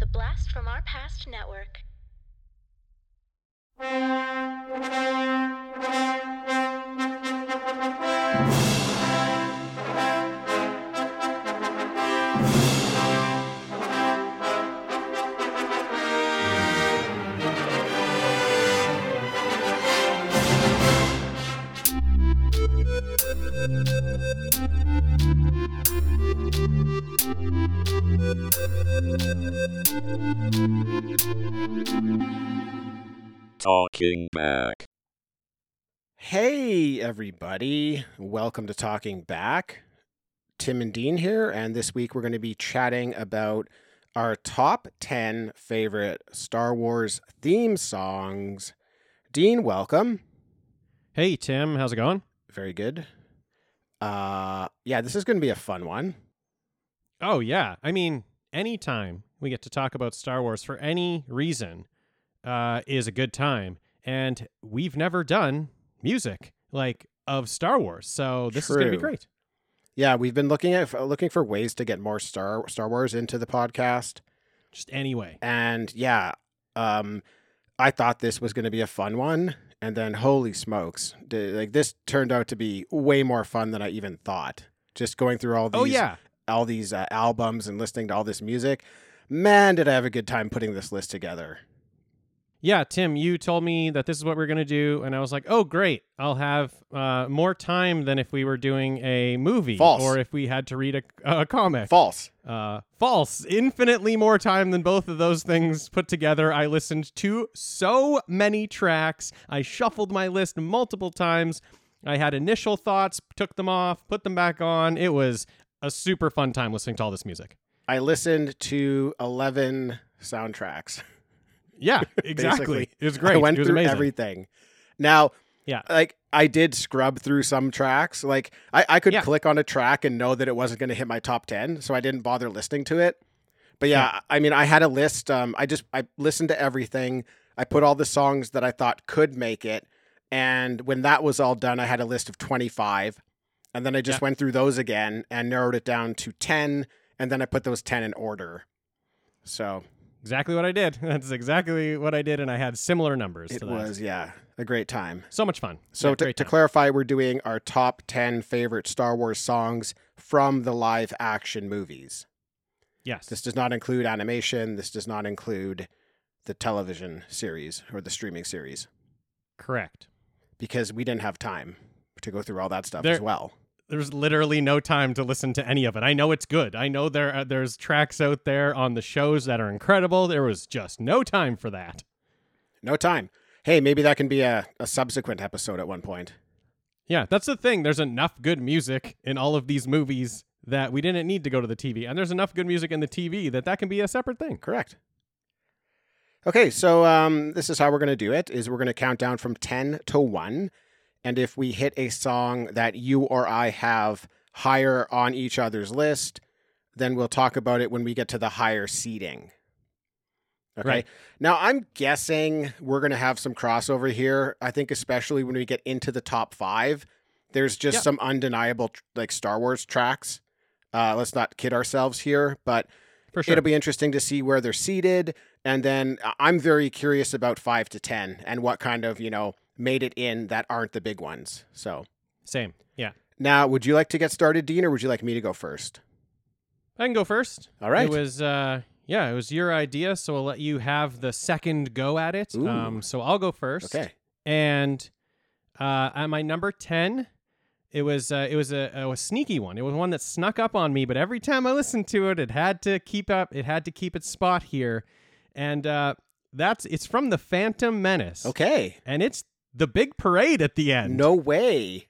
The Blast from Our Past Network. Talking back. Hey, everybody. Welcome to Talking Back. Tim and Dean here, and this week we're going to be chatting about our top 10 favorite Star Wars theme songs. Dean, welcome. Hey Tim, how's it going? Very good. Uh yeah, this is going to be a fun one. Oh yeah, I mean, anytime we get to talk about Star Wars for any reason uh, is a good time, and we've never done music like of Star Wars, so this is going to be great. Yeah, we've been looking at looking for ways to get more Star Star Wars into the podcast. Just anyway, And yeah, um, I thought this was going to be a fun one, and then holy smokes, d- like this turned out to be way more fun than I even thought. Just going through all these, oh yeah, all these uh, albums and listening to all this music, man, did I have a good time putting this list together. yeah. Tim, you told me that this is what we're going to do, and I was like, oh great, I'll have uh, more time than if we were doing a movie False. or if we had to read a, a comic. False. Uh, false. Infinitely more time than both of those things put together. I listened to so many tracks. I shuffled my list multiple times. I had initial thoughts, took them off, put them back on. It was a super fun time listening to all this music. I listened to eleven soundtracks. Yeah, exactly. It was great. I went it was through amazing. everything. Now, Yeah. like I did scrub through some tracks. Like I, I could Yeah. click on a track and know that it wasn't going to hit my top ten, so I didn't bother listening to it. But yeah, I mean, I had a list. Um, I just I listened to everything. I put all the songs that I thought could make it, and when that was all done, I had a list of twenty five, and then I just Yeah. went through those again and narrowed it down to ten, and then I put those ten in order. So Exactly what I did. That's exactly what I did, and I had similar numbers it to that. was yeah a great time. so much fun. So Yeah, to, to clarify, we're doing our top 10 favorite Star Wars songs from the live action movies. yes, This does not include animation. This does not include the television series or the streaming series correct. because we didn't have time to go through all that stuff There- as well. There's literally no time to listen to any of it. I know it's good. I know there are, there's tracks out there on the shows that are incredible. There was just no time for that. No time. Hey, maybe that can be a, a subsequent episode at one point. Yeah, that's the thing. There's enough good music in all of these movies that we didn't need to go to the TV, and there's enough good music in the TV that that can be a separate thing. Correct. Okay, so um, this is how we're going to do it is we're going to count down from 10 to 1 and if we hit a song that you or I have higher on each other's list, then we'll talk about it when we get to the higher seating. Okay. Right. Now I'm guessing we're going to have some crossover here. I think especially when we get into the top 5, there's just Yeah. some undeniable like Star Wars tracks. Uh, let's not kid ourselves here, but For sure. It'll be interesting to see where they're seated. And then I'm very curious about five to 10 and what kind of, you know, made it in that aren't the big ones. So Same. Yeah. now, would you like to get started, Dean, or would you like me to go first? I can go first. All right. It was uh yeah, it was your idea, so I'll let you have the second go at it. Ooh. Um so I'll go first. Okay. And uh at my number 10, it was uh, it was a, a sneaky one. It was one that snuck up on me, but every time I listened to it, it had to keep up. It had to keep its spot here, and uh, that's it's from the Phantom Menace. Okay. and it's the big parade at the end. No way.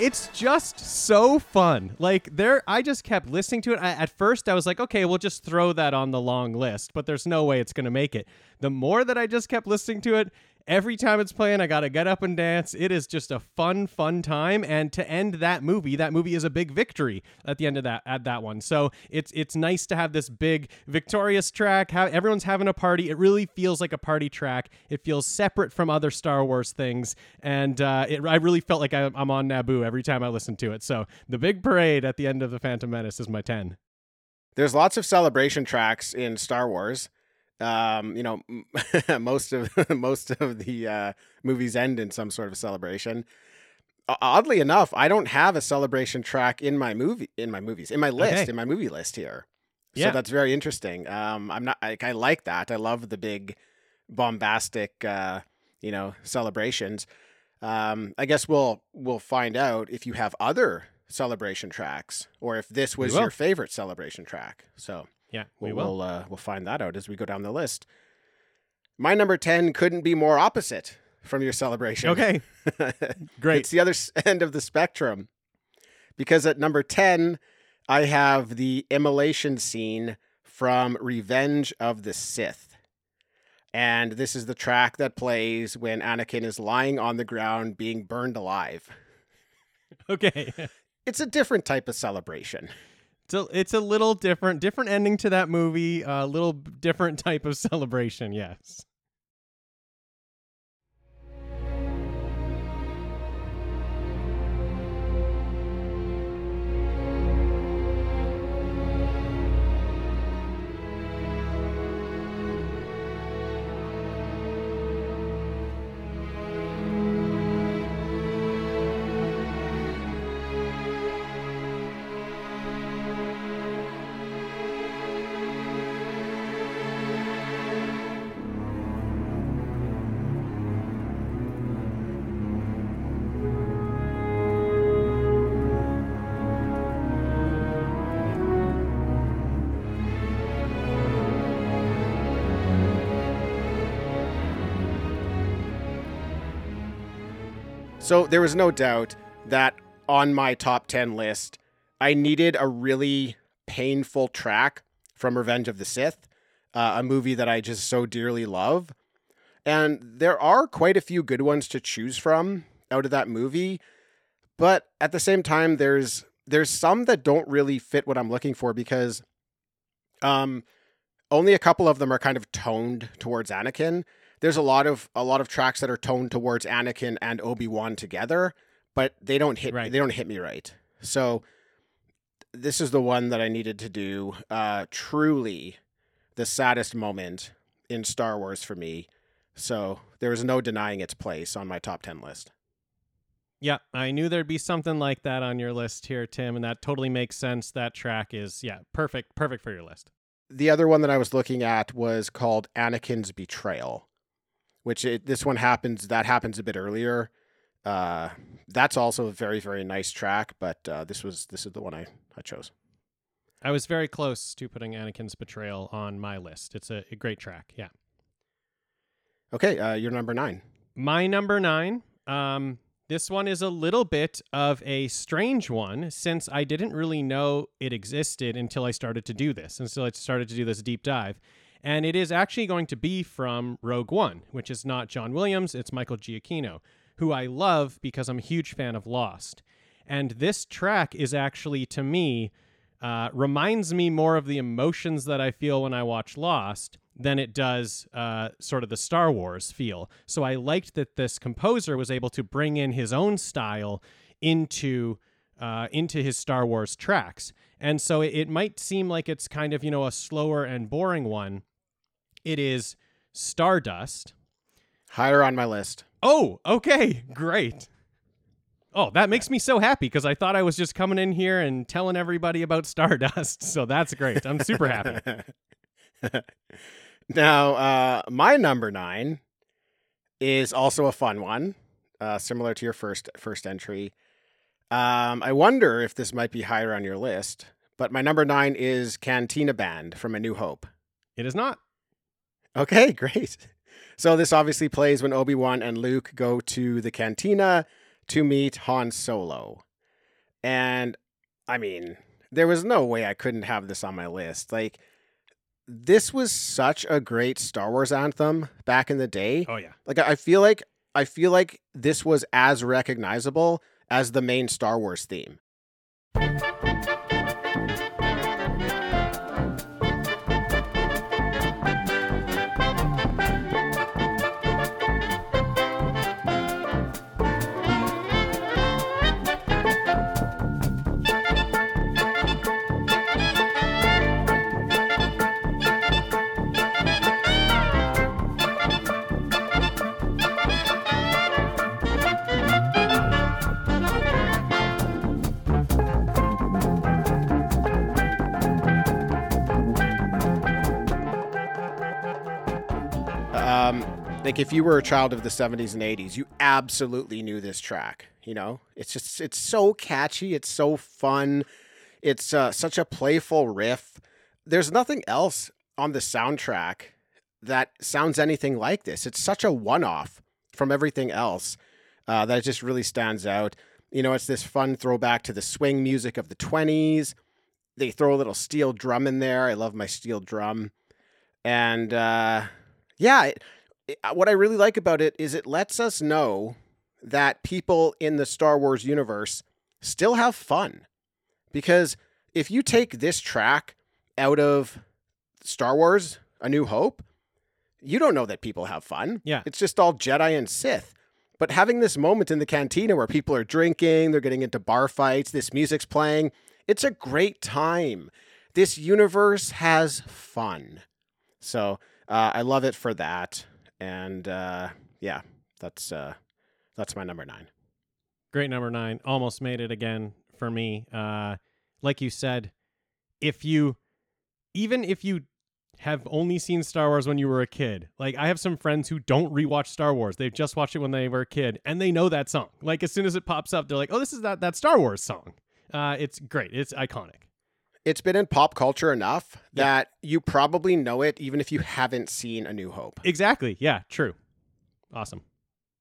It's just so fun. Like there, I just kept listening to it. I, at first, I was like, okay, we'll just throw that on the long list, but there's no way it's gonna make it. The more that I just kept listening to it, every time it's playing, I gotta get up and dance. It is just a fun, fun time. And to end that movie, that movie is a big victory at the end of that at that one. So it's it's nice to have this big victorious track. Everyone's having a party. It really feels like a party track. It feels separate from other Star Wars things, and uh, it, I really felt like I, I'm on Naboo every time I listen to it. So the big parade at the end of the Phantom Menace is my ten. There's lots of celebration tracks in Star Wars. Um, you know, most of most of the uh, movies end in some sort of celebration. Oddly enough, I don't have a celebration track in my movie in my movies in my list Okay. in my movie list here. Yeah. So that's very interesting. Um, I'm not like I like that. I love the big bombastic uh, you know, celebrations. Um, I guess we'll we'll find out if you have other celebration tracks or if this was your favorite celebration track. So Yeah, we will. we'll, uh, we'll find that out as we go down the list. My number ten couldn't be more opposite from your celebration. Okay, great. It's the other end of the spectrum. Because at number 10, I have the immolation scene from Revenge of the Sith. And this is the track that plays when Anakin is lying on the ground being burned alive. Okay. It's a different type of celebration. It's a, it's a little different, different ending to that movie. A little different type of celebration. Yes. So there was no doubt that on my top 10 list, I needed a really painful track from Revenge of the Sith, uh, a movie that I just so dearly love. And there are quite a few good ones to choose from out of that movie, but at the same time there's there's some that don't really fit what I'm looking for because um only a couple of them are kind of toned towards Anakin. There's a lot of a lot of tracks that are toned towards Anakin and Obi-Wan together, but they don't hit Right. they don't hit me right. So this is the one that I needed to do uh truly the saddest moment in Star Wars for me. So there was no denying its place on my top 10 list. Yeah, I knew there'd be something like that on your list here, Tim, and that totally makes sense. That track is, yeah, perfect, perfect for your list. The other one that I was looking at was called Anakin's Betrayal, which it, this one happens that happens a bit earlier. Uh, that's also a very very nice track, but uh, this was this is the one I, I chose. I was very close to putting Anakin's Betrayal on my list. It's a, a great track. Yeah. Okay, uh, you're number nine. My number nine. Um, this one is a little bit of a strange one since I didn't really know it existed until I started to do this, until I started to do this deep dive. And it is actually going to be from Rogue One, which is not John Williams, it's Michael Giacchino, who I love because I'm a huge fan of Lost. And this track is actually, to me, uh, reminds me more of the emotions that I feel when I watch Lost than it does uh, sort of the Star Wars feel. So I liked that this composer was able to bring in his own style into uh, into his Star Wars tracks. And so it, it might seem like it's kind of you know a slower and boring one. It is Stardust. Higher on my list. Oh, okay, great. Oh, that makes me so happy because I thought I was just coming in here and telling everybody about Stardust. So that's great. I'm super happy. now, uh, my number nine is also a fun one, uh, similar to your first first entry. Um, I wonder if this might be higher on your list, but my number nine is Cantina Band from A New Hope. It is not. Okay, great. So this obviously plays when Obi Wan and Luke go to the cantina to meet Han Solo. And I mean, there was no way I couldn't have this on my list. Like, this was such a great Star Wars anthem back in the day. Oh yeah. Like, I feel like I feel like this was as recognizable as the main Star Wars theme. Um, like if you were a child of the 70s and 80s, you absolutely knew this track. You know, it's just it's so catchy, it's so fun, it's uh, such a playful riff. There's nothing else on the soundtrack that sounds anything like this. It's such a one-off from everything else uh, that it just really stands out. You know, it's this fun throwback to the swing music of the 20s. They throw a little steel drum in there. I love my steel drum. And uh, yeah, it, it- uh, what I really like about it is it lets us know that people in the Star Wars universe still have fun. Because if you take this track out of Star Wars A New Hope, you don't know that people have fun. Yeah. It's just all Jedi and Sith. But having this moment in the cantina where people are drinking, they're getting into bar fights, this music's playing, it's a great time. This universe has fun. So uh, I love it for that. And uh, yeah, that's uh, that's my number nine. Great number nine. Almost made it again for me. Uh, like you said, if you, even if you have only seen Star Wars when you were a kid, like I have some friends who don't rewatch Star Wars. They've just watched it when they were a kid, and they know that song. Like as soon as it pops up, they're like, "Oh, this is that that Star Wars song." Uh, it's great. It's iconic. It's been in pop culture enough Yeah. that you probably know it even if you haven't seen A New Hope. Exactly. Yeah. True. Awesome.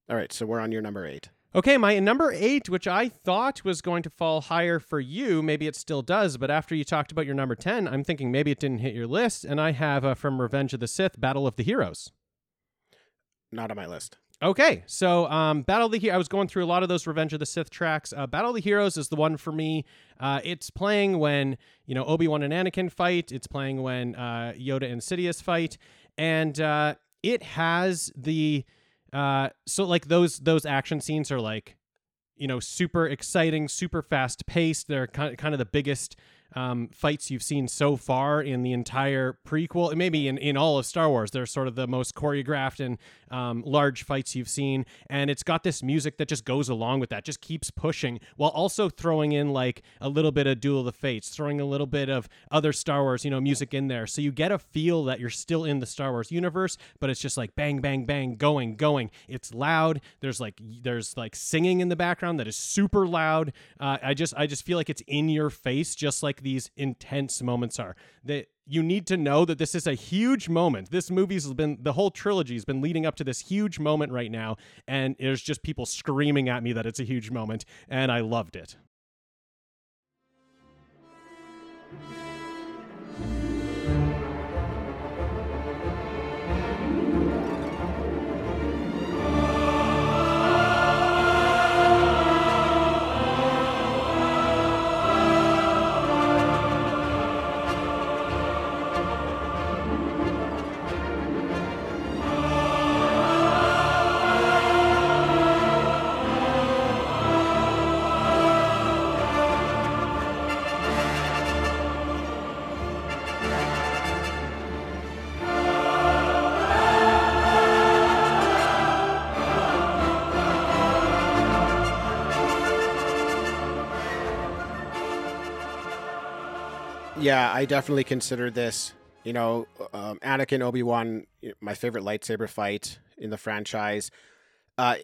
All right, so we're on your number eight. Okay, my number eight, which I thought was going to fall higher for you, maybe it still does, but after you talked about your number 10, I'm thinking maybe it didn't hit your list, and I have uh, from Revenge of the Sith, Battle of the Heroes. Not on my list. Okay, so um, Battle of the Heroes, I was going through a lot of those Revenge of the Sith tracks. Uh, Battle of the Heroes is the one for me. Uh, it's playing when, you know, Obi-Wan and Anakin fight. It's playing when uh, Yoda and Sidious fight. And uh, it has the, uh, so like those those action scenes are like, you know, super exciting, super fast paced. They're kind kind of the biggest um, fights you've seen so far in the entire prequel, and maybe in, in all of Star Wars. They're sort of the most choreographed and um, large fights you've seen. And it's got this music that just goes along with that, just keeps pushing while also throwing in like a little bit of Duel of the Fates, throwing a little bit of other Star Wars, you know, music in there. So you get a feel that you're still in the Star Wars universe, but it's just like bang, bang, bang, going, going. It's loud. There's like there's like singing in the background that is super loud. Uh, I just I just feel like it's in your face, just like these intense moments are. That you need to know that this is a huge moment. This movie's been the whole trilogy's been leading up to this huge moment right now, and there's just people screaming at me that it's a huge moment, and I loved it. Yeah, I definitely consider this, you know, um, Anakin Obi Wan, my favorite lightsaber fight in the franchise. Uh,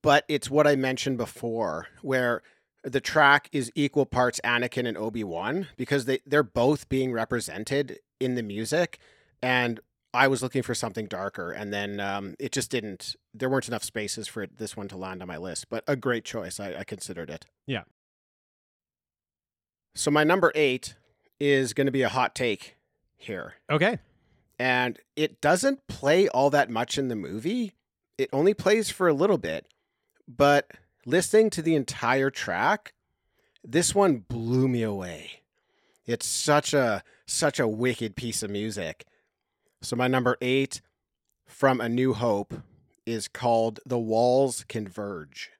but it's what I mentioned before, where the track is equal parts Anakin and Obi Wan because they they're both being represented in the music, and I was looking for something darker, and then um, it just didn't. There weren't enough spaces for it, this one to land on my list, but a great choice. I, I considered it. Yeah. So my number eight is going to be a hot take here. Okay. And it doesn't play all that much in the movie. It only plays for a little bit. But listening to the entire track, this one blew me away. It's such a such a wicked piece of music. So my number 8 from A New Hope is called The Walls Converge.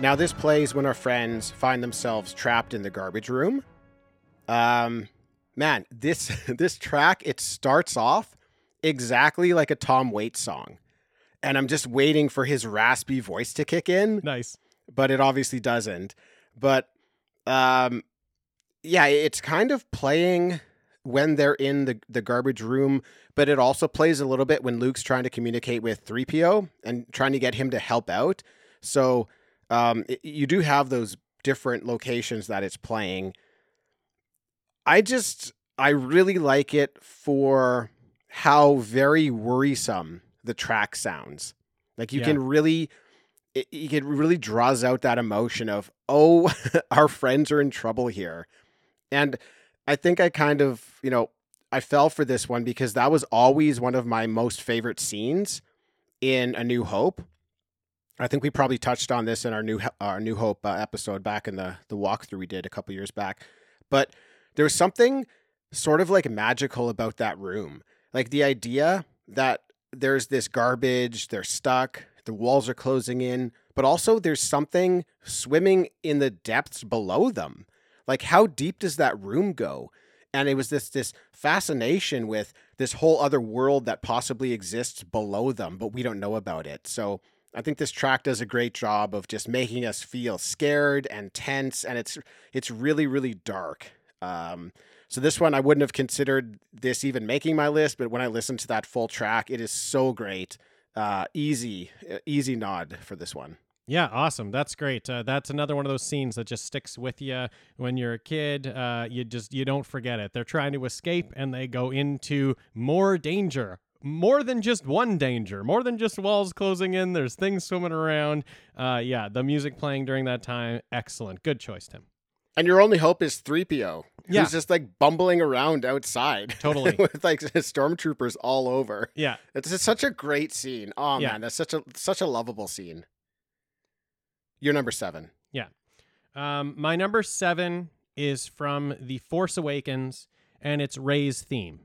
Now, this plays when our friends find themselves trapped in the garbage room. Um, man, this this track it starts off exactly like a Tom Waits song, and I'm just waiting for his raspy voice to kick in, Nice. but it obviously doesn't. But um, yeah, it's kind of playing when they're in the the garbage room, but it also plays a little bit when Luke's trying to communicate with 3PO and trying to get him to help out. So um, it- you do have those different locations that it's playing. I just I really like it for how very worrisome the track sounds. Like you Yeah. can really it, it it really draws out that emotion of oh our friends are in trouble here. And I think I kind of, you know, I fell for this one because that was always one of my most favorite scenes in A New Hope. I think we probably touched on this in our new our New Hope uh, episode back in the the walkthrough we did a couple years back. But there was something sort of like magical about that room. Like the idea that there's this garbage, they're stuck, the walls are closing in, but also there's something swimming in the depths below them. Like how deep does that room go? And it was this this fascination with this whole other world that possibly exists below them, but we don't know about it. So I think this track does a great job of just making us feel scared and tense, and it's it's really really dark. Um, so this one I wouldn't have considered this even making my list, but when I listened to that full track, it is so great. Uh, easy easy nod for this one. Yeah, awesome. That's great. Uh, that's another one of those scenes that just sticks with you when you're a kid. Uh, you just you don't forget it. They're trying to escape and they go into more danger. More than just one danger, more than just walls closing in. There's things swimming around. Uh, yeah, the music playing during that time, excellent. Good choice, Tim. And your only hope is 3PO. Yeah. Who's just like bumbling around outside. Totally. with like stormtroopers all over. Yeah, It's just such a great scene. Oh Yeah. man, that's such a such a lovable scene. You're number seven. Um, my number seven is from The Force Awakens, and it's Rey's theme.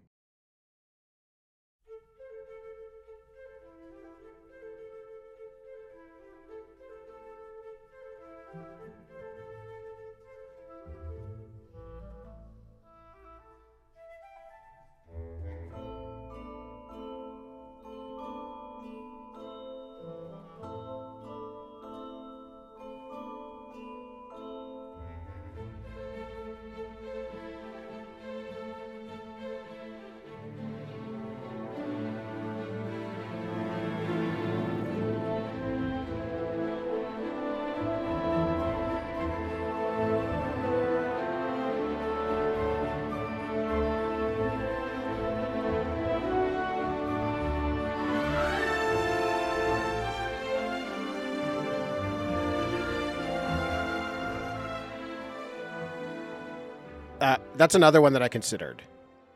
That's another one that I considered.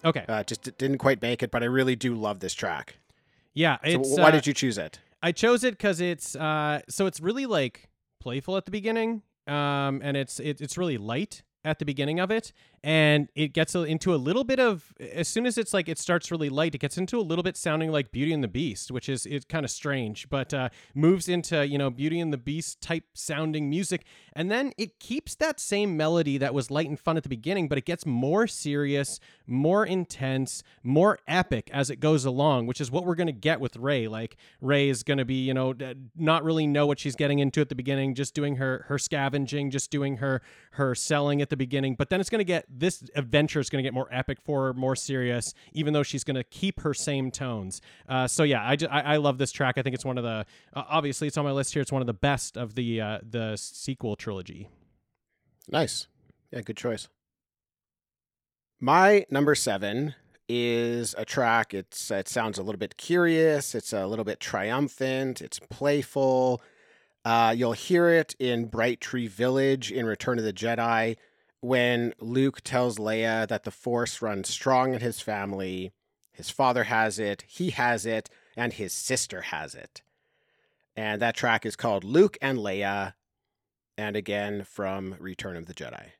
Okay. Uh, just didn't quite make it, but I really do love this track. Yeah. So why uh, did you choose it? I chose it because it's uh, so it's really like playful at the beginning, um, and it's it, it's really light at the beginning of it and it gets a, into a little bit of as soon as it's like it starts really light it gets into a little bit sounding like beauty and the beast which is it's kind of strange but uh, moves into you know beauty and the beast type sounding music and then it keeps that same melody that was light and fun at the beginning but it gets more serious more intense more epic as it goes along which is what we're going to get with Rey. like Rey is going to be you know not really know what she's getting into at the beginning just doing her her scavenging just doing her her selling at the beginning but then it's going to get this adventure is going to get more epic for her, more serious, even though she's going to keep her same tones. Uh, so yeah, I, just, I, I love this track. I think it's one of the uh, obviously it's on my list here. It's one of the best of the uh, the sequel trilogy. Nice, yeah, good choice. My number seven is a track. It's it sounds a little bit curious. It's a little bit triumphant. It's playful. Uh, you'll hear it in Bright Tree Village in Return of the Jedi when Luke tells Leia that the Force runs strong in his family, his father has it, he has it, and his sister has it. And that track is called Luke and Leia, and again from Return of the Jedi.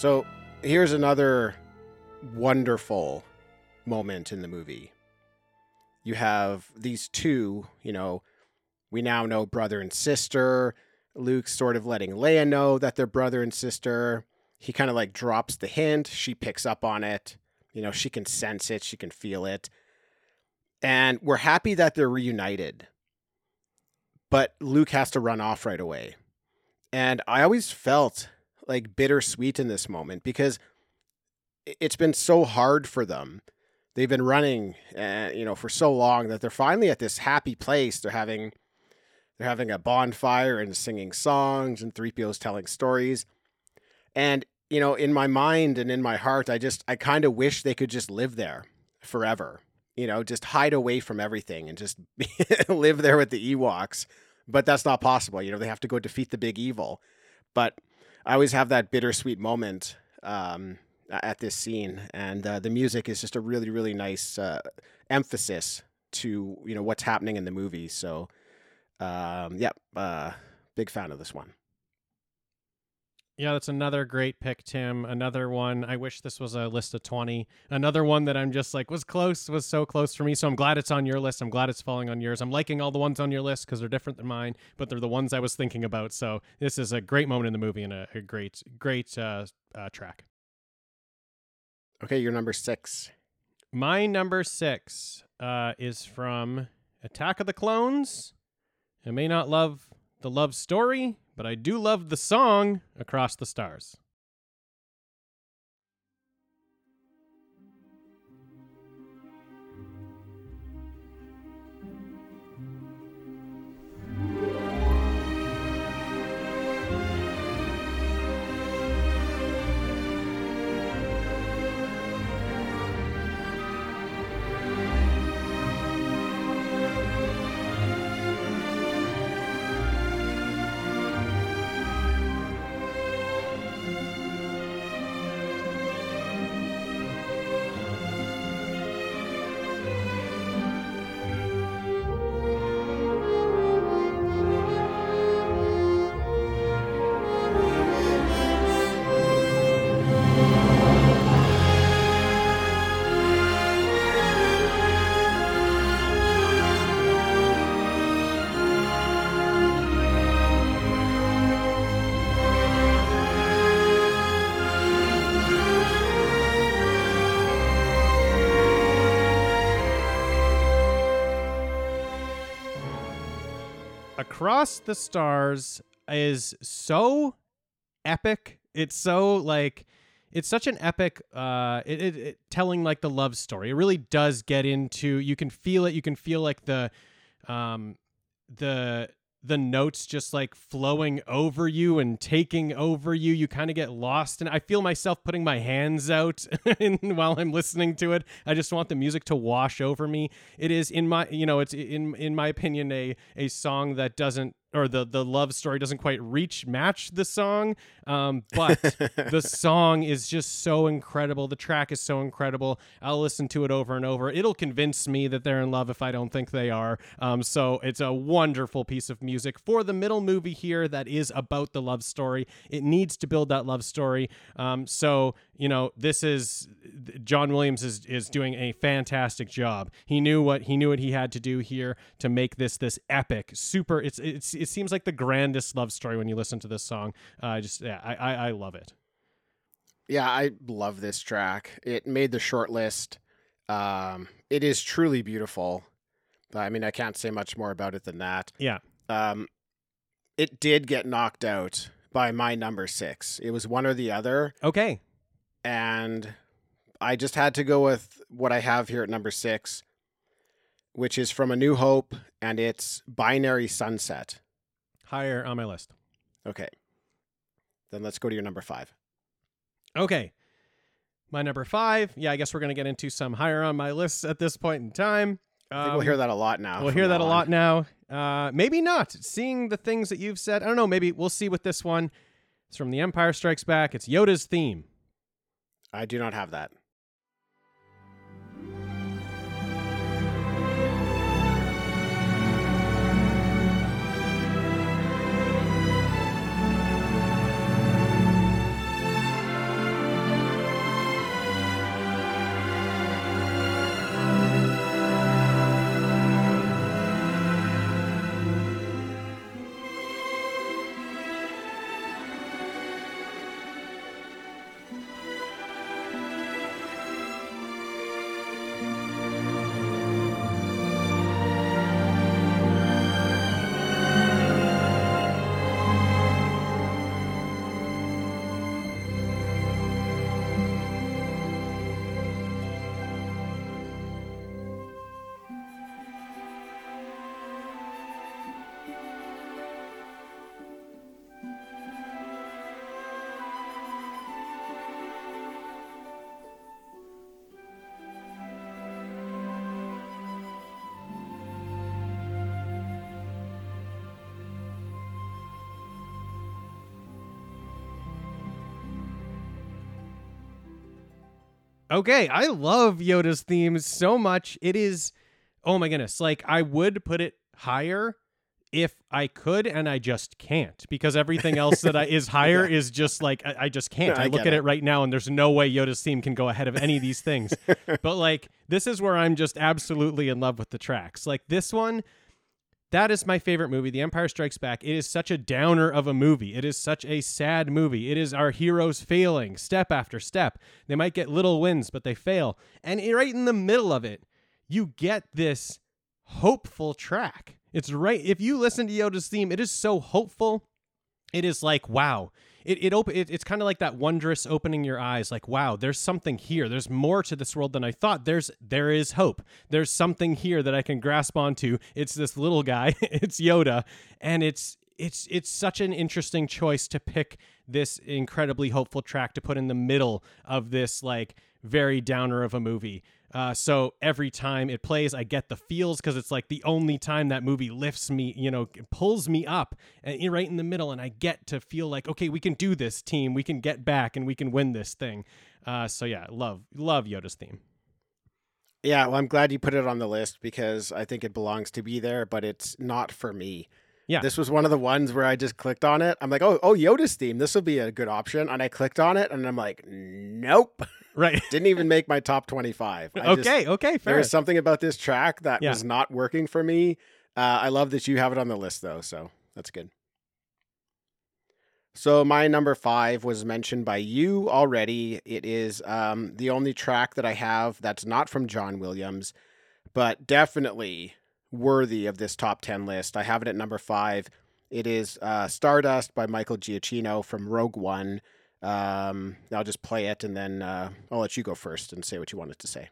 So here's another wonderful moment in the movie. You have these two, you know, we now know brother and sister. Luke's sort of letting Leia know that they're brother and sister. He kind of like drops the hint. She picks up on it. You know, she can sense it, she can feel it. And we're happy that they're reunited. But Luke has to run off right away. And I always felt like bittersweet in this moment because it's been so hard for them. They've been running, uh, you know, for so long that they're finally at this happy place. They're having, they're having a bonfire and singing songs, and 3PO's telling stories. And you know, in my mind and in my heart, I just, I kind of wish they could just live there forever. You know, just hide away from everything and just live there with the Ewoks. But that's not possible. You know, they have to go defeat the big evil. But I always have that bittersweet moment um, at this scene, and uh, the music is just a really, really nice uh, emphasis to you know what's happening in the movie. So, um, yeah, uh, big fan of this one. Yeah, that's another great pick, Tim. Another one. I wish this was a list of 20. Another one that I'm just like, was close, was so close for me. So I'm glad it's on your list. I'm glad it's falling on yours. I'm liking all the ones on your list because they're different than mine, but they're the ones I was thinking about. So this is a great moment in the movie and a, a great, great uh, uh, track. Okay, your number six. My number six uh, is from Attack of the Clones. I may not love the love story, but I do love the song Across the Stars. Across the Stars is so epic. It's so like it's such an epic uh it, it, it telling like the love story. It really does get into you can feel it. You can feel like the um the the notes just like flowing over you and taking over you. You kind of get lost, and I feel myself putting my hands out while I'm listening to it. I just want the music to wash over me. It is in my, you know, it's in in my opinion a a song that doesn't or the the love story doesn't quite reach match the song um, but the song is just so incredible. The track is so incredible. I'll listen to it over and over. It'll convince me that they're in love if i don't think they are. Um, so it's a wonderful piece of music for the middle movie here that is about the love story. It needs to build that love story. Um, so you know this is john williams is is doing a fantastic job he knew what he knew what he had to do here to make this this epic super it's it's it seems like the grandest love story when you listen to this song. I uh, just yeah, I, I I love it. Yeah, I love this track. It made the short list. Um, it is truly beautiful. I mean, I can't say much more about it than that. Yeah. Um, it did get knocked out by my number six. It was one or the other. Okay. And I just had to go with what I have here at number six, which is from A New Hope, and it's Binary Sunset. Higher on my list. Okay. Then let's go to your number five. Okay. My number five. Yeah, I guess we're going to get into some higher on my list at this point in time. I think we'll hear that a lot now. We'll hear that a lot now. Uh, maybe not. Seeing the things that you've said, I don't know. Maybe we'll see with this one. It's from The Empire Strikes Back. It's Yoda's theme. I do not have that. Okay, I love Yoda's theme so much. It is, oh my goodness, like I would put it higher if I could, and I just can't because everything else that I, is higher yeah. is just like I, I just can't. I, I look at it. it right now, and there's no way Yoda's theme can go ahead of any of these things. but like this is where I'm just absolutely in love with the tracks. Like this one, that is my favorite movie, The Empire Strikes Back. It is such a downer of a movie. It is such a sad movie. It is our heroes failing step after step. They might get little wins, but they fail. And right in the middle of it, you get this hopeful track. It's right. If you listen to Yoda's theme, it is so hopeful. It is like, wow, it it, op- it it's kind of like that wondrous opening your eyes like wow there's something here. There's more to this world than i thought. There's there is hope. There's something here that i can grasp onto. It's this little guy it's yoda and it's it's it's such an interesting choice to pick this incredibly hopeful track to put in the middle of this like very downer of a movie uh, so every time it plays, I get the feels because it's like the only time that movie lifts me, you know, pulls me up and right in the middle, and I get to feel like, okay, we can do this, team. We can get back and we can win this thing. Uh, so yeah, love love Yoda's theme. Yeah, well, I'm glad you put it on the list because I think it belongs to be there, but it's not for me. Yeah. This was one of the ones where I just clicked on it. I'm like, oh, oh, Yoda's theme. This will be a good option. And I clicked on it and I'm like, nope. Right. Didn't even make my top 25. I okay. Just, okay. Fair. There was something about this track that yeah. was not working for me. Uh, I love that you have it on the list though. So that's good. So my number five was mentioned by you already. It is um, the only track that I have that's not from John Williams, but definitely worthy of this top 10 list. I have it at number five. It is uh, Stardust by Michael Giacchino from Rogue One. Um, I'll just play it and then uh, I'll let you go first and say what you wanted to say.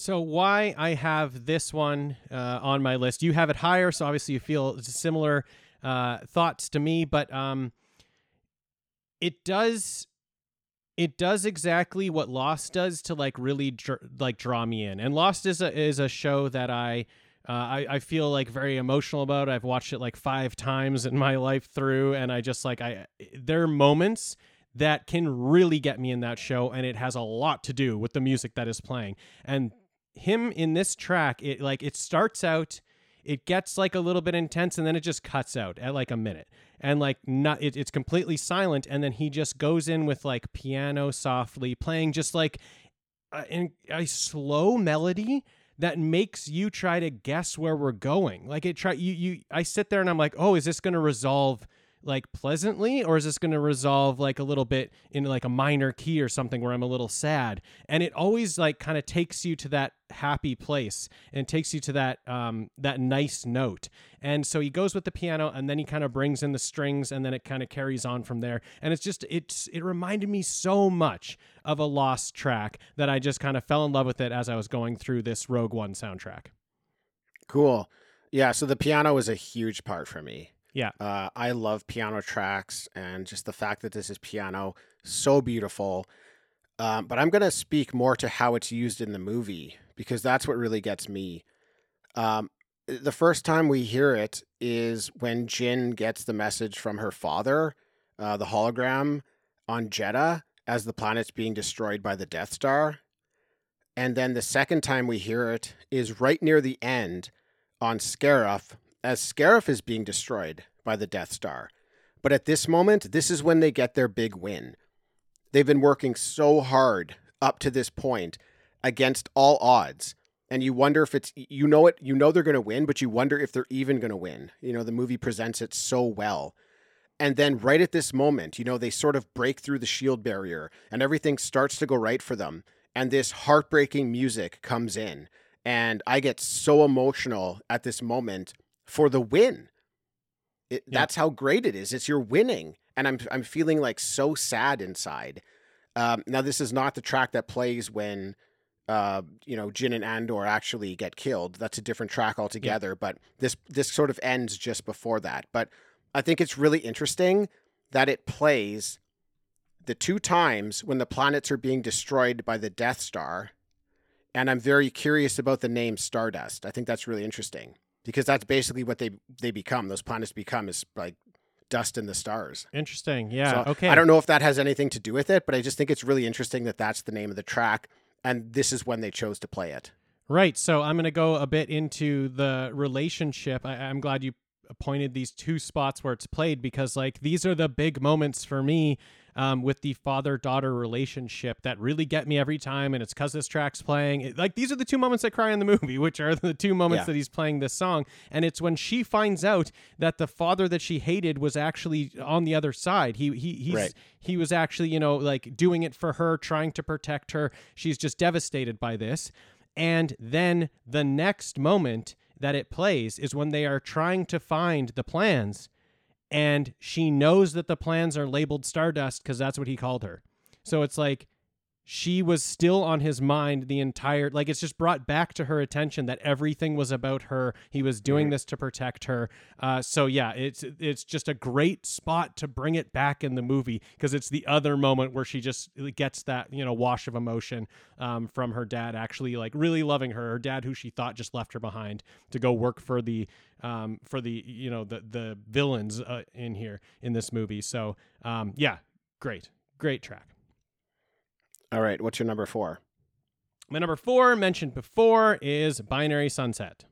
So why I have this one uh, on my list? You have it higher, so obviously you feel similar uh, thoughts to me, but um, it does it does exactly what Lost does to like really dr- like draw me in. And Lost is a is a show that I. Uh, I, I feel like very emotional about. I've watched it like five times in my life through, and I just like I. There are moments that can really get me in that show, and it has a lot to do with the music that is playing. And him in this track, it like it starts out, it gets like a little bit intense, and then it just cuts out at like a minute, and like not it, it's completely silent, and then he just goes in with like piano softly playing, just like a, a slow melody that makes you try to guess where we're going. Like it try you you I sit there and I'm like, "Oh, is this going to resolve like pleasantly or is this going to resolve like a little bit in like a minor key or something where I'm a little sad and it always like kind of takes you to that happy place and takes you to that um that nice note and so he goes with the piano and then he kind of brings in the strings and then it kind of carries on from there and it's just it's it reminded me so much of a lost track that I just kind of fell in love with it as I was going through this Rogue One soundtrack Cool. Yeah, so the piano was a huge part for me. Yeah. Uh, I love piano tracks and just the fact that this is piano, so beautiful. Um, but I'm going to speak more to how it's used in the movie because that's what really gets me. Um, the first time we hear it is when Jyn gets the message from her father, uh, the hologram on Jedha, as the planet's being destroyed by the Death Star. And then the second time we hear it is right near the end on Scarif, as Scarif is being destroyed by the Death Star. But at this moment, this is when they get their big win. They've been working so hard up to this point against all odds. And you wonder if it's, you know it, you know they're going to win, but you wonder if they're even going to win. You know, the movie presents it so well. And then right at this moment, you know, they sort of break through the shield barrier and everything starts to go right for them. And this heartbreaking music comes in. And I get so emotional at this moment for the win. It, Yeah. That's how great it is. It's you're winning, and I'm I'm feeling like so sad inside. Um, now this is not the track that plays when, uh, you know, Jyn and Andor actually get killed. That's a different track altogether. But this this sort of ends just before that. But I think it's really interesting that it plays the two times when the planets are being destroyed by the Death Star. And I'm very curious about the name Stardust. I think that's really interesting because that's basically what they they become. Those planets become is like dust in the stars. interesting yeah So okay I don't know if that has anything to do with it, but I just think it's really interesting that that's the name of the track, and this is when they chose to play it. Right. So I'm going to go a bit into the relationship. I, I'm glad you pointed these two spots where it's played because, like, these are the big moments for me um, with the father daughter relationship that really get me every time. And it's because this track's playing. It- like, these are the two moments I cry in the movie, which are the two moments Yeah. that he's playing this song. And it's when she finds out that the father that she hated was actually on the other side. He, he, he's, Right. he was actually, you know, like doing it for her, trying to protect her. She's just devastated by this And then the next moment that it plays is when they are trying to find the plans and she knows that the plans are labeled Stardust because that's what he called her. So it's like she was still on his mind the entire like it's just brought back to her attention that everything was about her. He was doing this to protect her. Uh, so yeah it's it's just a great spot to bring it back in the movie because it's the other moment where she just gets that you know wash of emotion um, from her dad actually like really loving her her dad who she thought just left her behind to go work for the um, for the you know the the villains uh, in here in this movie. So um, yeah great great track All right, what's your number four? My number four, mentioned before, is Binary Sunset.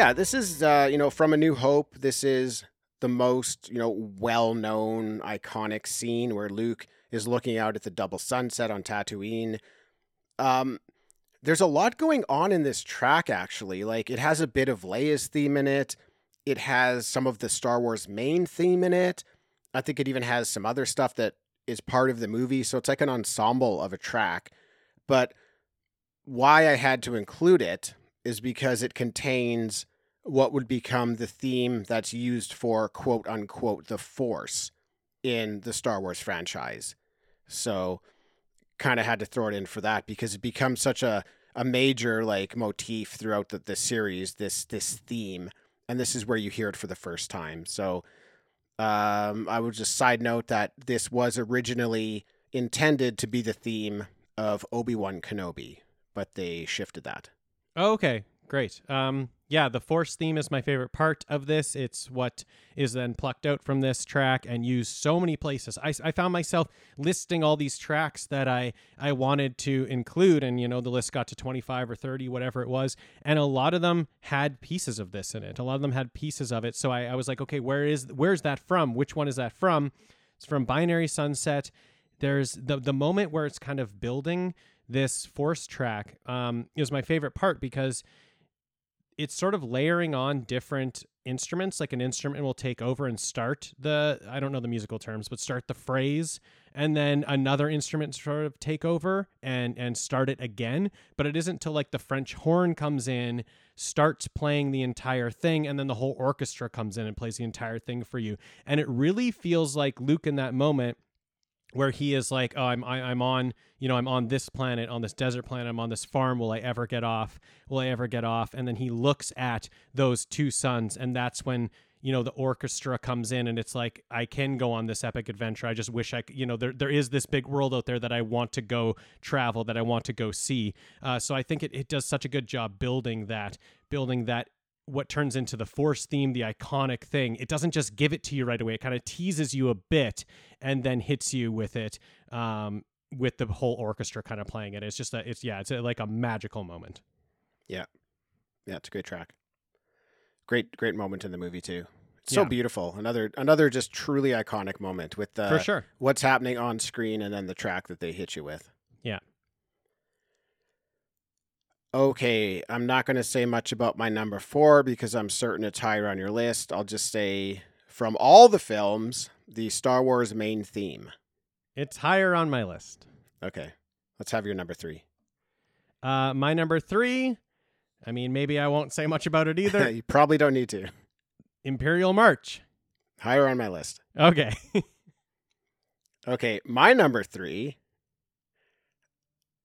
Yeah, this is uh, you know from A New Hope. This is the most you know well-known iconic scene where Luke is looking out at the double sunset on Tatooine. Um, there's a lot going on in this track actually. Like it has a bit of Leia's theme in it. It has some of the Star Wars main theme in it. I think it even has some other stuff that is part of the movie. So it's like an ensemble of a track. But why I had to include it is because it contains what would become the theme that's used for quote unquote the force in the Star Wars franchise. So kind of had to throw it in for that because it becomes such a a major like motif throughout the, the series this this theme and this is where you hear it for the first time. So um I would just side note that this was originally intended to be the theme of Obi-Wan Kenobi, but they shifted that. Oh, okay, great. Um, yeah, the Force theme is my favorite part of this. It's what is then plucked out from this track and used so many places. I, I found myself listing all these tracks that I I wanted to include, and you know the list got to twenty five or thirty, whatever it was, and a lot of them had pieces of this in it. A lot of them had pieces of it. So I, I was like, okay, where is where's that from? Which one is that from? It's from Binary Sunset. There's the the moment where it's kind of building this force track um, is my favorite part because it's sort of layering on different instruments like an instrument will take over and start the i don't know the musical terms but start the phrase and then another instrument sort of take over and and start it again. But it isn't till like the french horn comes in starts playing the entire thing and then the whole orchestra comes in and plays the entire thing for you. And it really feels like luke in that moment where he is like, "Oh, I'm I, I'm on, you know, I'm on this planet, on this desert planet, I'm on this farm. Will I ever get off? Will I ever get off?" And then he looks at those two suns, and that's when you know the orchestra comes in, and it's like, "I can go on this epic adventure. I just wish I, could, you know, there there is this big world out there that I want to go travel, that I want to go see." Uh, so I think it it does such a good job building that, building that what turns into the force theme, the iconic thing. It doesn't just give it to you right away. It kind of teases you a bit and then hits you with it, um, with the whole orchestra kind of playing it. It's just a, it's yeah, it's a, like a magical moment. Yeah, yeah, it's a great track. Great, great moment in the movie too. It's so Yeah. beautiful. Another, another just truly iconic moment with the For sure. what's happening on screen and then the track that they hit you with. Yeah. Okay, I'm not going to say much about my number four because I'm certain it's higher on your list. I'll just say from all the films, the Star Wars main theme. It's higher on my list. Okay, let's have your number three. Uh, my number three, I mean, maybe I won't say much about it either. you probably don't need to. Imperial March. Higher on my list. Okay. Okay, my number three.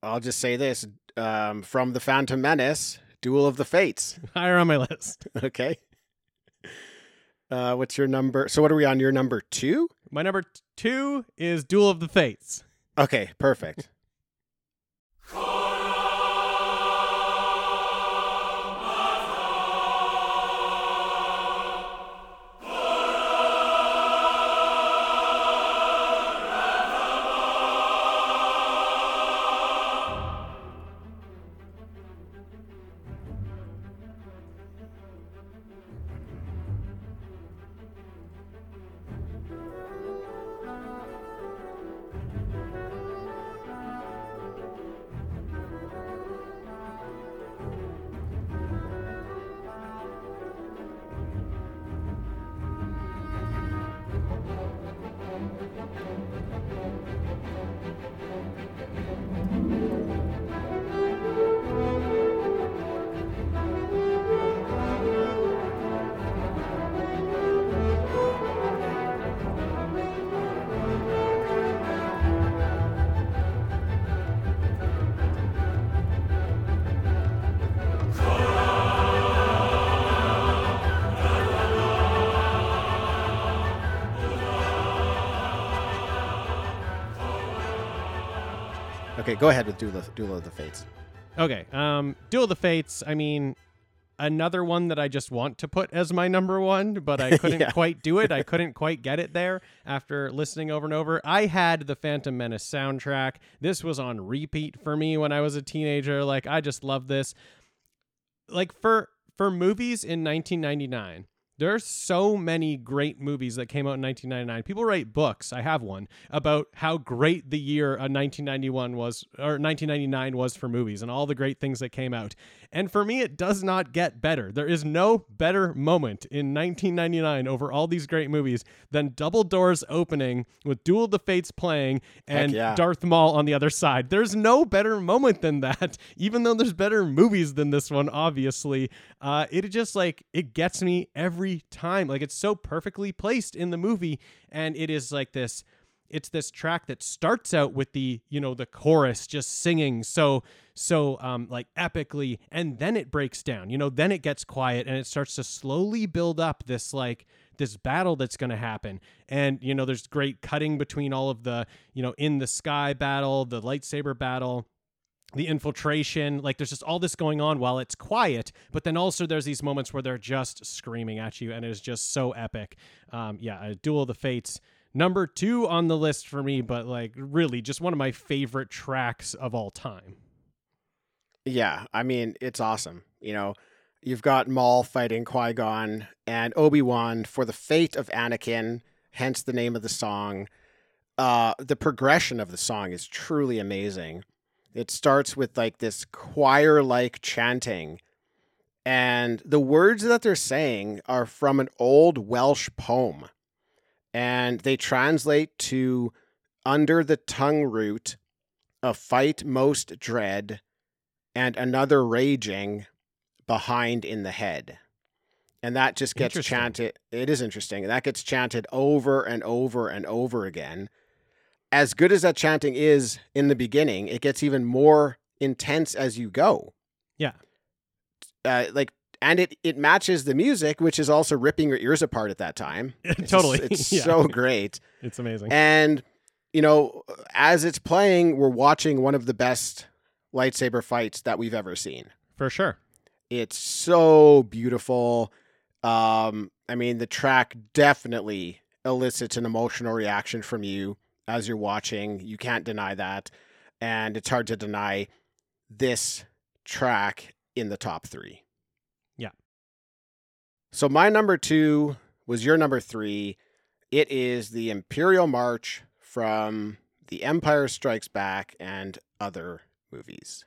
I'll just say this um, from the Phantom Menace, Duel of the Fates. Higher on my list. Okay. Uh, what's your number? So, what are we on? Your number two? My number two is Duel of the Fates. Okay, perfect. Okay, go ahead with Duel of, Duel of the Fates. Okay. Um, Duel of the Fates. I mean, another one that I just want to put as my number one, but I couldn't Yeah. quite do it. I couldn't quite get it there after listening over and over. I had the Phantom Menace soundtrack. This was on repeat for me when I was a teenager. Like I just love this. Like for for movies in 1999. There are so many great movies that came out in 1999. People write books. I have one about how great the year uh, of 1991 was, or 1999 was for movies, and all the great things that came out. And for me, it does not get better. There is no better moment in 1999 over all these great movies than Double Doors opening with Duel of the Fates playing and yeah. Darth Maul on the other side. There's no better moment than that, even though there's better movies than this one, obviously. Uh, it just like, it gets me every time. Like, it's so perfectly placed in the movie, and it is like this it's this track that starts out with the you know the chorus just singing so so um like epically and then it breaks down. You know then it gets quiet and it starts to slowly build up this like this battle that's going to happen. And you know there's great cutting between all of the you know in the sky battle the lightsaber battle the infiltration. Like there's just all this going on while it's quiet but then also there's these moments where they're just screaming at you and it is just so epic. Um yeah a duel of the fates number two on the list for me but like really just one of my favorite tracks of all time Yeah, I mean, it's awesome. You know, you've got Maul fighting Qui Gon and Obi Wan for the fate of Anakin, hence the name of the song. Uh, the progression of the song is truly amazing. It starts with like this choir like chanting, and the words that they're saying are from an old Welsh poem, and they translate to under the tongue root, a fight most dread and another raging behind in the head. And that just gets chanted. It is interesting. And that gets chanted over and over and over again. As good as that chanting is in the beginning, it gets even more intense as you go. yeah Uh, like, and it it matches the music, which is also ripping your ears apart at that time. It's just- totally it's Yeah. so great. it's amazing And you know, as it's playing, we're watching one of the best lightsaber fights that we've ever seen. for sure It's so beautiful. Um, I mean, the track definitely elicits an emotional reaction from you as you're watching. You can't deny that. And it's hard to deny this track in the top three. So my number two was your number three. It is the Imperial March from The Empire Strikes Back and other movies.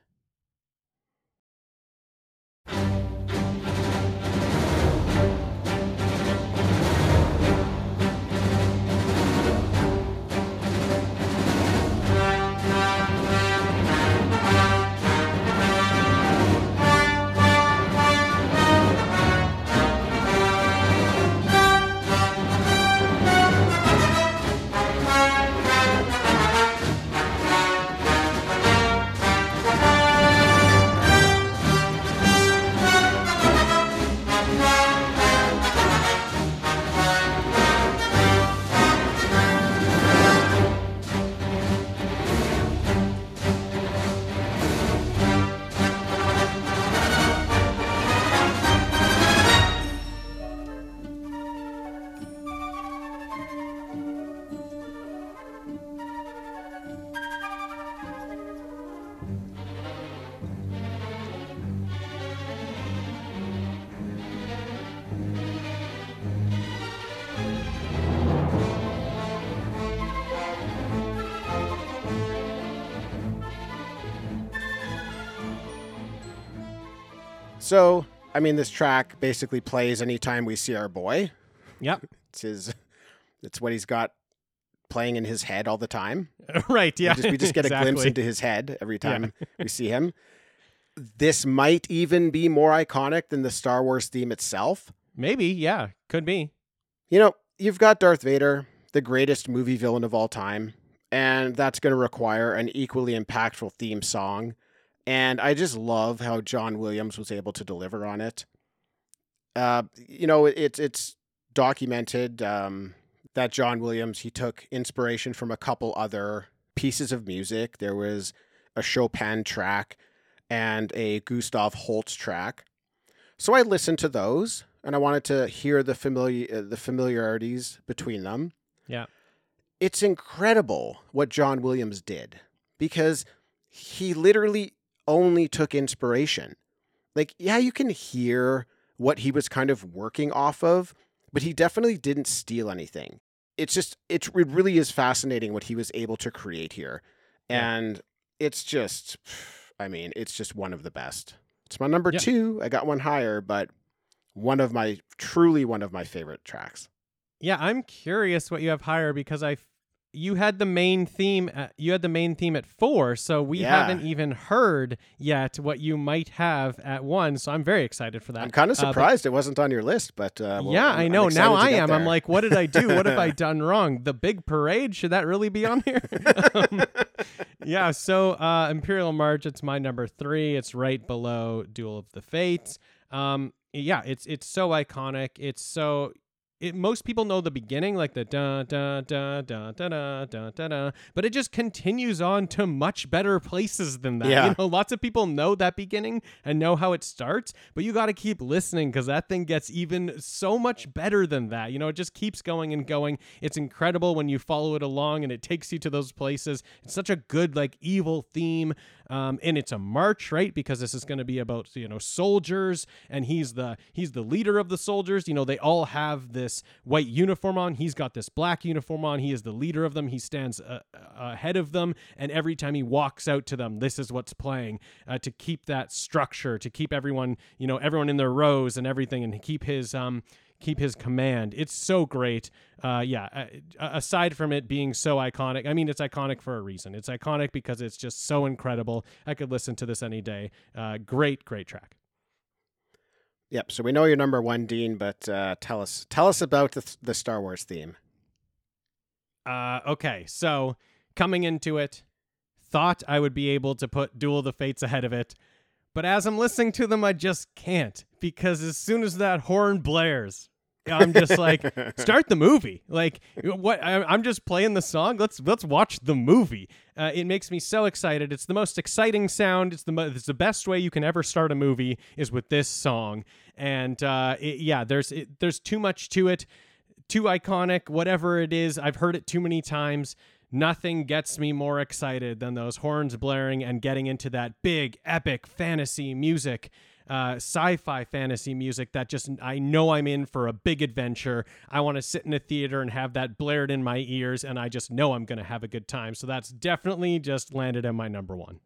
So, I mean, this track basically plays anytime we see our boy. Yep. It's his. It's what he's got playing in his head all the time. right. Yeah. We just, we just get a glimpse into his head every time we see him. This might even be more iconic than the Star Wars theme itself. Maybe. Yeah. Could be. You know, you've got Darth Vader, the greatest movie villain of all time, and that's going to require an equally impactful theme song. And I just love how John Williams was able to deliver on it. Uh, you know, it's it's documented um, that John Williams he took inspiration from a couple other pieces of music. There was a Chopin track and a Gustav Holst track. So I listened to those and I wanted to hear the familiar uh, the familiarities between them. Yeah. It's incredible what John Williams did because he literally only took inspiration. Like yeah, you can hear what he was kind of working off of, but he definitely didn't steal anything. It's just it's, it really is fascinating what he was able to create here. Yeah. And it's just I mean, it's just one of the best. It's my number Yeah. 2. I got one higher, but one of my truly one of my favorite tracks. Yeah. I'm curious what you have higher because I. You had the main theme. At, you had the main theme at four, so we Yeah. haven't even heard yet what you might have at one. So I'm very excited for that. I'm kind of Uh, but- surprised it wasn't on your list, but uh, well, yeah, I'm- I know. Now I am. I'm like, what did I do? What have I done wrong? The big parade should that really be on here? um, yeah. So uh, Imperial March. It's my number three. It's right below Duel of the Fates. Um, yeah, it's it's so iconic. It's so. It, most people know the beginning, like the da da da da da da da da da, but it just continues on to much better places than that. Yeah. You know, lots of people know that beginning and know how it starts, but you got to keep listening because that thing gets even so much better than that. You know, it just keeps going and going. It's incredible when you follow it along and it takes you to those places. It's such a good, like, evil theme. Um, and it's a march, right? Because this is going to be about you know soldiers, and he's the he's the leader of the soldiers. You know, they all have this white uniform on. He's got this black uniform on. He is the leader of them. He stands uh, ahead of them, and every time he walks out to them, this is what's playing uh, to keep that structure, to keep everyone you know everyone in their rows and everything, and keep his um keep his command. It's so great. Uh, yeah. Uh, aside from it being so iconic, I mean, it's iconic for a reason. It's iconic because it's just so incredible. I could listen to this any day. Uh, great, great track. Yep. So we know you're number one, Dean, but uh, tell us tell us about the, the Star Wars theme. Uh, okay, so coming into it, thought I would be able to put Duel of the Fates ahead of it, but as I'm listening to them, I just can't because as soon as that horn blares, I'm just like, start the movie. Like, what? I, I'm just playing the song. Let's let's watch the movie. Uh, it makes me so excited. It's the most exciting sound. It's the mo- it's the best way you can ever start a movie is with this song. And uh, it, yeah, there's it, there's too much to it too iconic, whatever it is. I've heard it too many times. Nothing gets me more excited than those horns blaring and getting into that big, epic fantasy music, uh, sci fi fantasy music that just, I know I'm in for a big adventure. I want to sit in a theater and have that blared in my ears, and I just know I'm going to have a good time. So that's definitely just landed at my number one.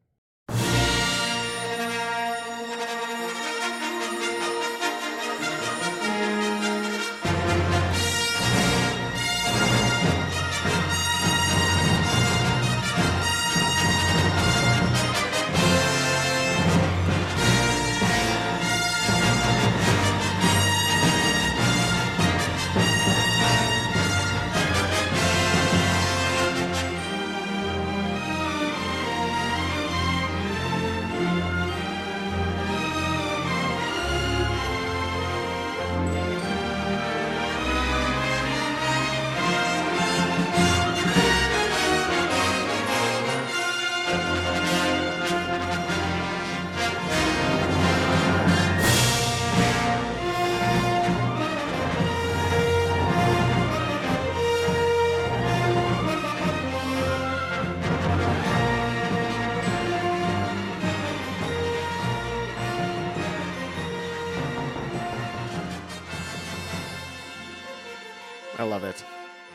I love it.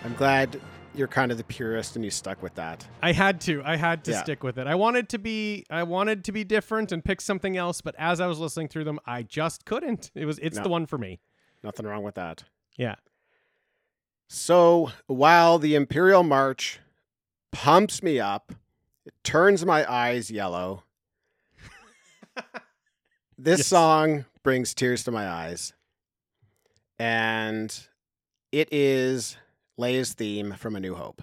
I'm glad you're kind of the purist and you stuck with that. I had to. I had to Yeah. stick with it. I wanted to be I wanted to be different and pick something else, but as I was listening through them, I just couldn't. It was it's No. the one for me. Nothing wrong with that. Yeah. So while the Imperial March pumps me up, it turns my eyes yellow. this Yes. song brings tears to my eyes. And it is Leia's theme from A New Hope.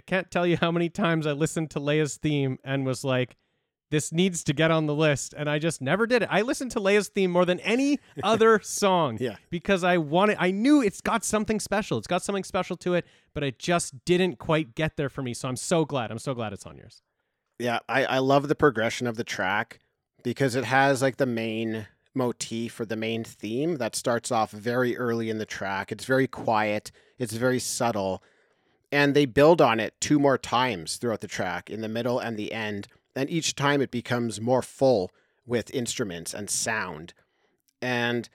I can't tell you how many times I listened to Leia's theme and was like, this needs to get on the list. And I just never did it. I listened to Leia's theme more than any other song Yeah. because I wanted, I knew it's got something special. It's got something special to it, but it just didn't quite get there for me. So I'm so glad. I'm so glad it's on yours. Yeah, I, I love the progression of the track because it has like the main motif or the main theme that starts off very early in the track. It's very quiet, it's very subtle, and they build on it two more times throughout the track in the middle and the end. And each time it becomes more full with instruments and sound. And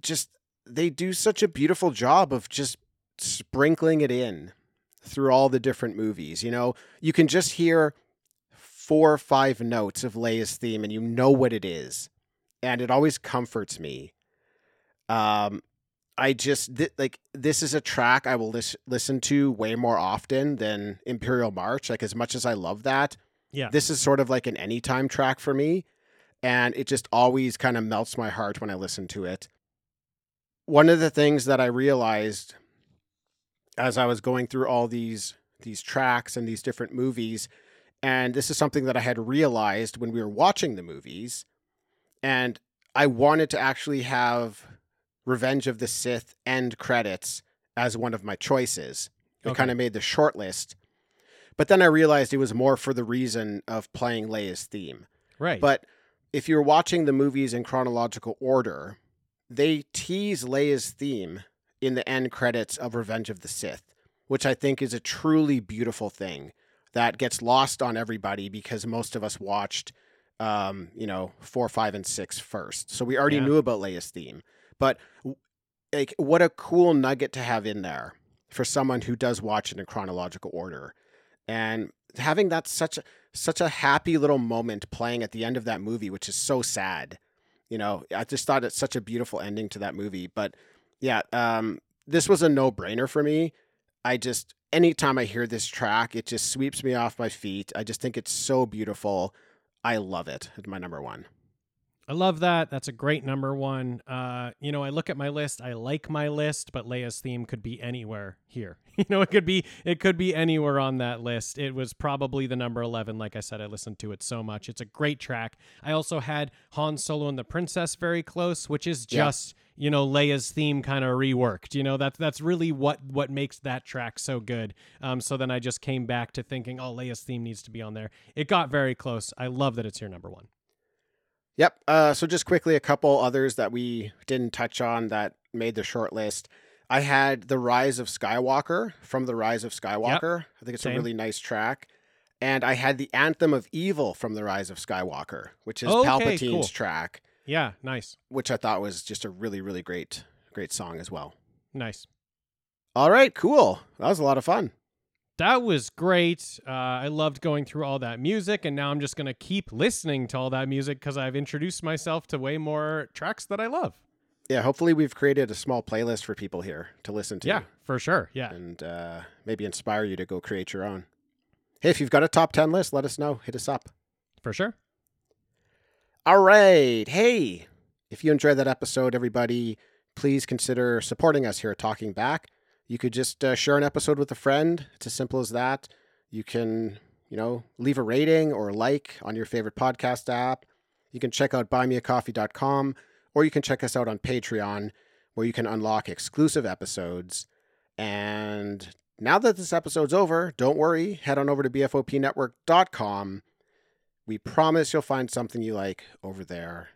just they do such a beautiful job of just sprinkling it in through all the different movies. You know, you can just hear four or five notes of Leia's theme and you know what it is. And it always comforts me. Um, I just th- like this is a track I will lis- listen to way more often than Imperial March. Like as much as I love that, Yeah. this is sort of like an anytime track for me, and it just always kind of melts my heart when I listen to it. One of the things that I realized as I was going through all these these tracks and these different movies, and this is something that I had realized when we were watching the movies, and I wanted to actually have Revenge of the Sith end credits as one of my choices. It Okay. kind of made the short list. But then I realized it was more for the reason of playing Leia's theme. right. But if you're watching the movies in chronological order, they tease Leia's theme in the end credits of Revenge of the Sith, which I think is a truly beautiful thing that gets lost on everybody because most of us watched, um, you know, four, five, and six first. So we already Yeah. knew about Leia's theme. But like, what a cool nugget to have in there for someone who does watch it in chronological order, and having that such such a happy little moment playing at the end of that movie, which is so sad. You know, I just thought it's such a beautiful ending to that movie. But yeah, um, this was a no brainer for me. I just, anytime I hear this track, it just sweeps me off my feet. I just think it's so beautiful. I love it. It's my number one. I love that. That's a great number one. Uh, you know, I look at my list. I like my list, but Leia's theme could be anywhere here. You know, it could be it could be anywhere on that list. It was probably the number eleven. Like I said, I listened to it so much. It's a great track. I also had Han Solo and the Princess very close, which is Yeah. just you know Leia's theme kind of reworked. You know, that's that's really what what makes that track so good. Um, so then I just came back to thinking, oh, Leia's theme needs to be on there. It got very close. I love that it's your number one. Yep. Uh, so just quickly, a couple others that we didn't touch on that made the short list. I had The Rise of Skywalker from The Rise of Skywalker. I think it's Same. a really nice track. And I had the Anthem of Evil from The Rise of Skywalker, which is Okay, Palpatine's cool. track, Yeah, nice. which I thought was just a really, really great, great song as well. Nice. All right, cool. That was a lot of fun. That was great. Uh, I loved going through all that music, and now I'm just going to keep listening to all that music because I've introduced myself to way more tracks that I love. Yeah, hopefully we've created a small playlist for people here to listen to. Yeah, for sure. Yeah. And uh, maybe inspire you to go create your own. Hey, if you've got a top 10 list, let us know. Hit us up. For sure. All right. Hey, if you enjoyed that episode, everybody, please consider supporting us here at Talking Back. You could just uh, share an episode with a friend. It's as simple as that. You can, you know, leave a rating or like on your favorite podcast app. You can check out buymeacoffee.com or you can check us out on Patreon where you can unlock exclusive episodes. And now that this episode's over, don't worry, head on over to bfopnetwork.com. We promise you'll find something you like over there.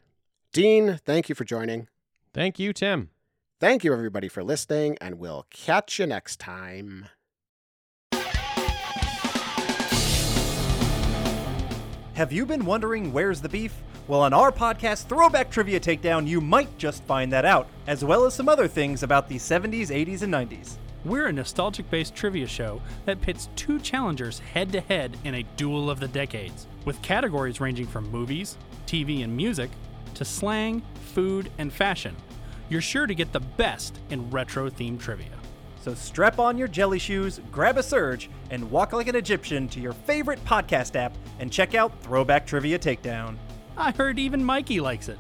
Dean, thank you for joining. Thank you, Tim. Thank you, everybody, for listening, and we'll catch you next time. Have you been wondering where's the beef? Well, on our podcast, Throwback Trivia Takedown, you might just find that out, as well as some other things about the 70s, 80s, and 90s. We're a nostalgic based trivia show that pits two challengers head to head in a duel of the decades, with categories ranging from movies, TV, and music to slang, food, and fashion. You're sure to get the best in retro themed trivia. So strap on your jelly shoes, grab a surge, and walk like an Egyptian to your favorite podcast app and check out Throwback Trivia Takedown. I heard even Mikey likes it.